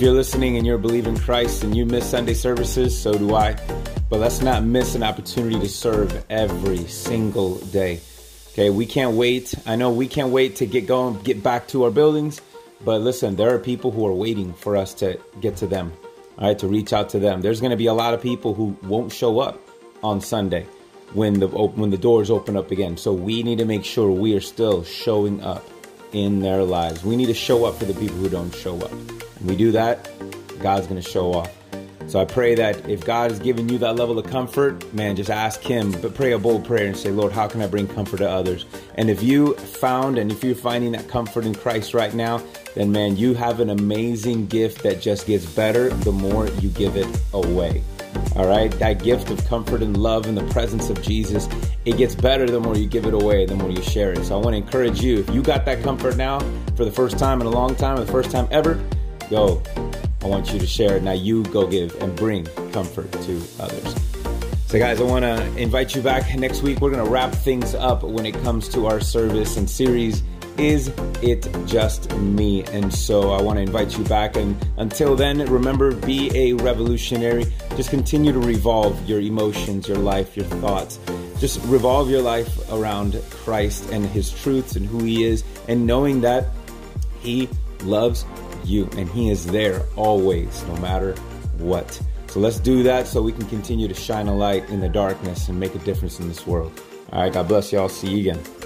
If you're listening and you're believing Christ and you miss Sunday services, so do I. But let's not miss an opportunity to serve every single day. Okay, we can't wait. I know we can't wait to get going, get back to our buildings. But listen, there are people who are waiting for us to get to them. All right, to reach out to them. There's going to be a lot of people who won't show up on Sunday when the when the doors open up again. So we need to make sure we are still showing up in their lives. We need to show up for the people who don't show up. And we do that, God's going to show off. So I pray that if God has given you that level of comfort, man, just ask Him, but pray a bold prayer and say, Lord, how can I bring comfort to others? And if you found and if you're finding that comfort in Christ right now, then man, you have an amazing gift that just gets better the more you give it away. All right, that gift of comfort and love in the presence of Jesus, it gets better the more you give it away, the more you share it. So I want to encourage you, if you got that comfort now for the first time in a long time, or the first time ever, go. I want you to share it. Now you go give and bring comfort to others. So, guys, I want to invite you back next week. We're going to wrap things up when it comes to our service and series. Is it just me? And so I want to invite you back. And until then, remember be a revolutionary. Just continue to revolve your emotions, your life, your thoughts. Just revolve your life around Christ and his truths and who he is, and knowing that he loves you and He is there always, no matter what. So let's do that so we can continue to shine a light in the darkness and make a difference in this world. All right, God bless y'all. See you again.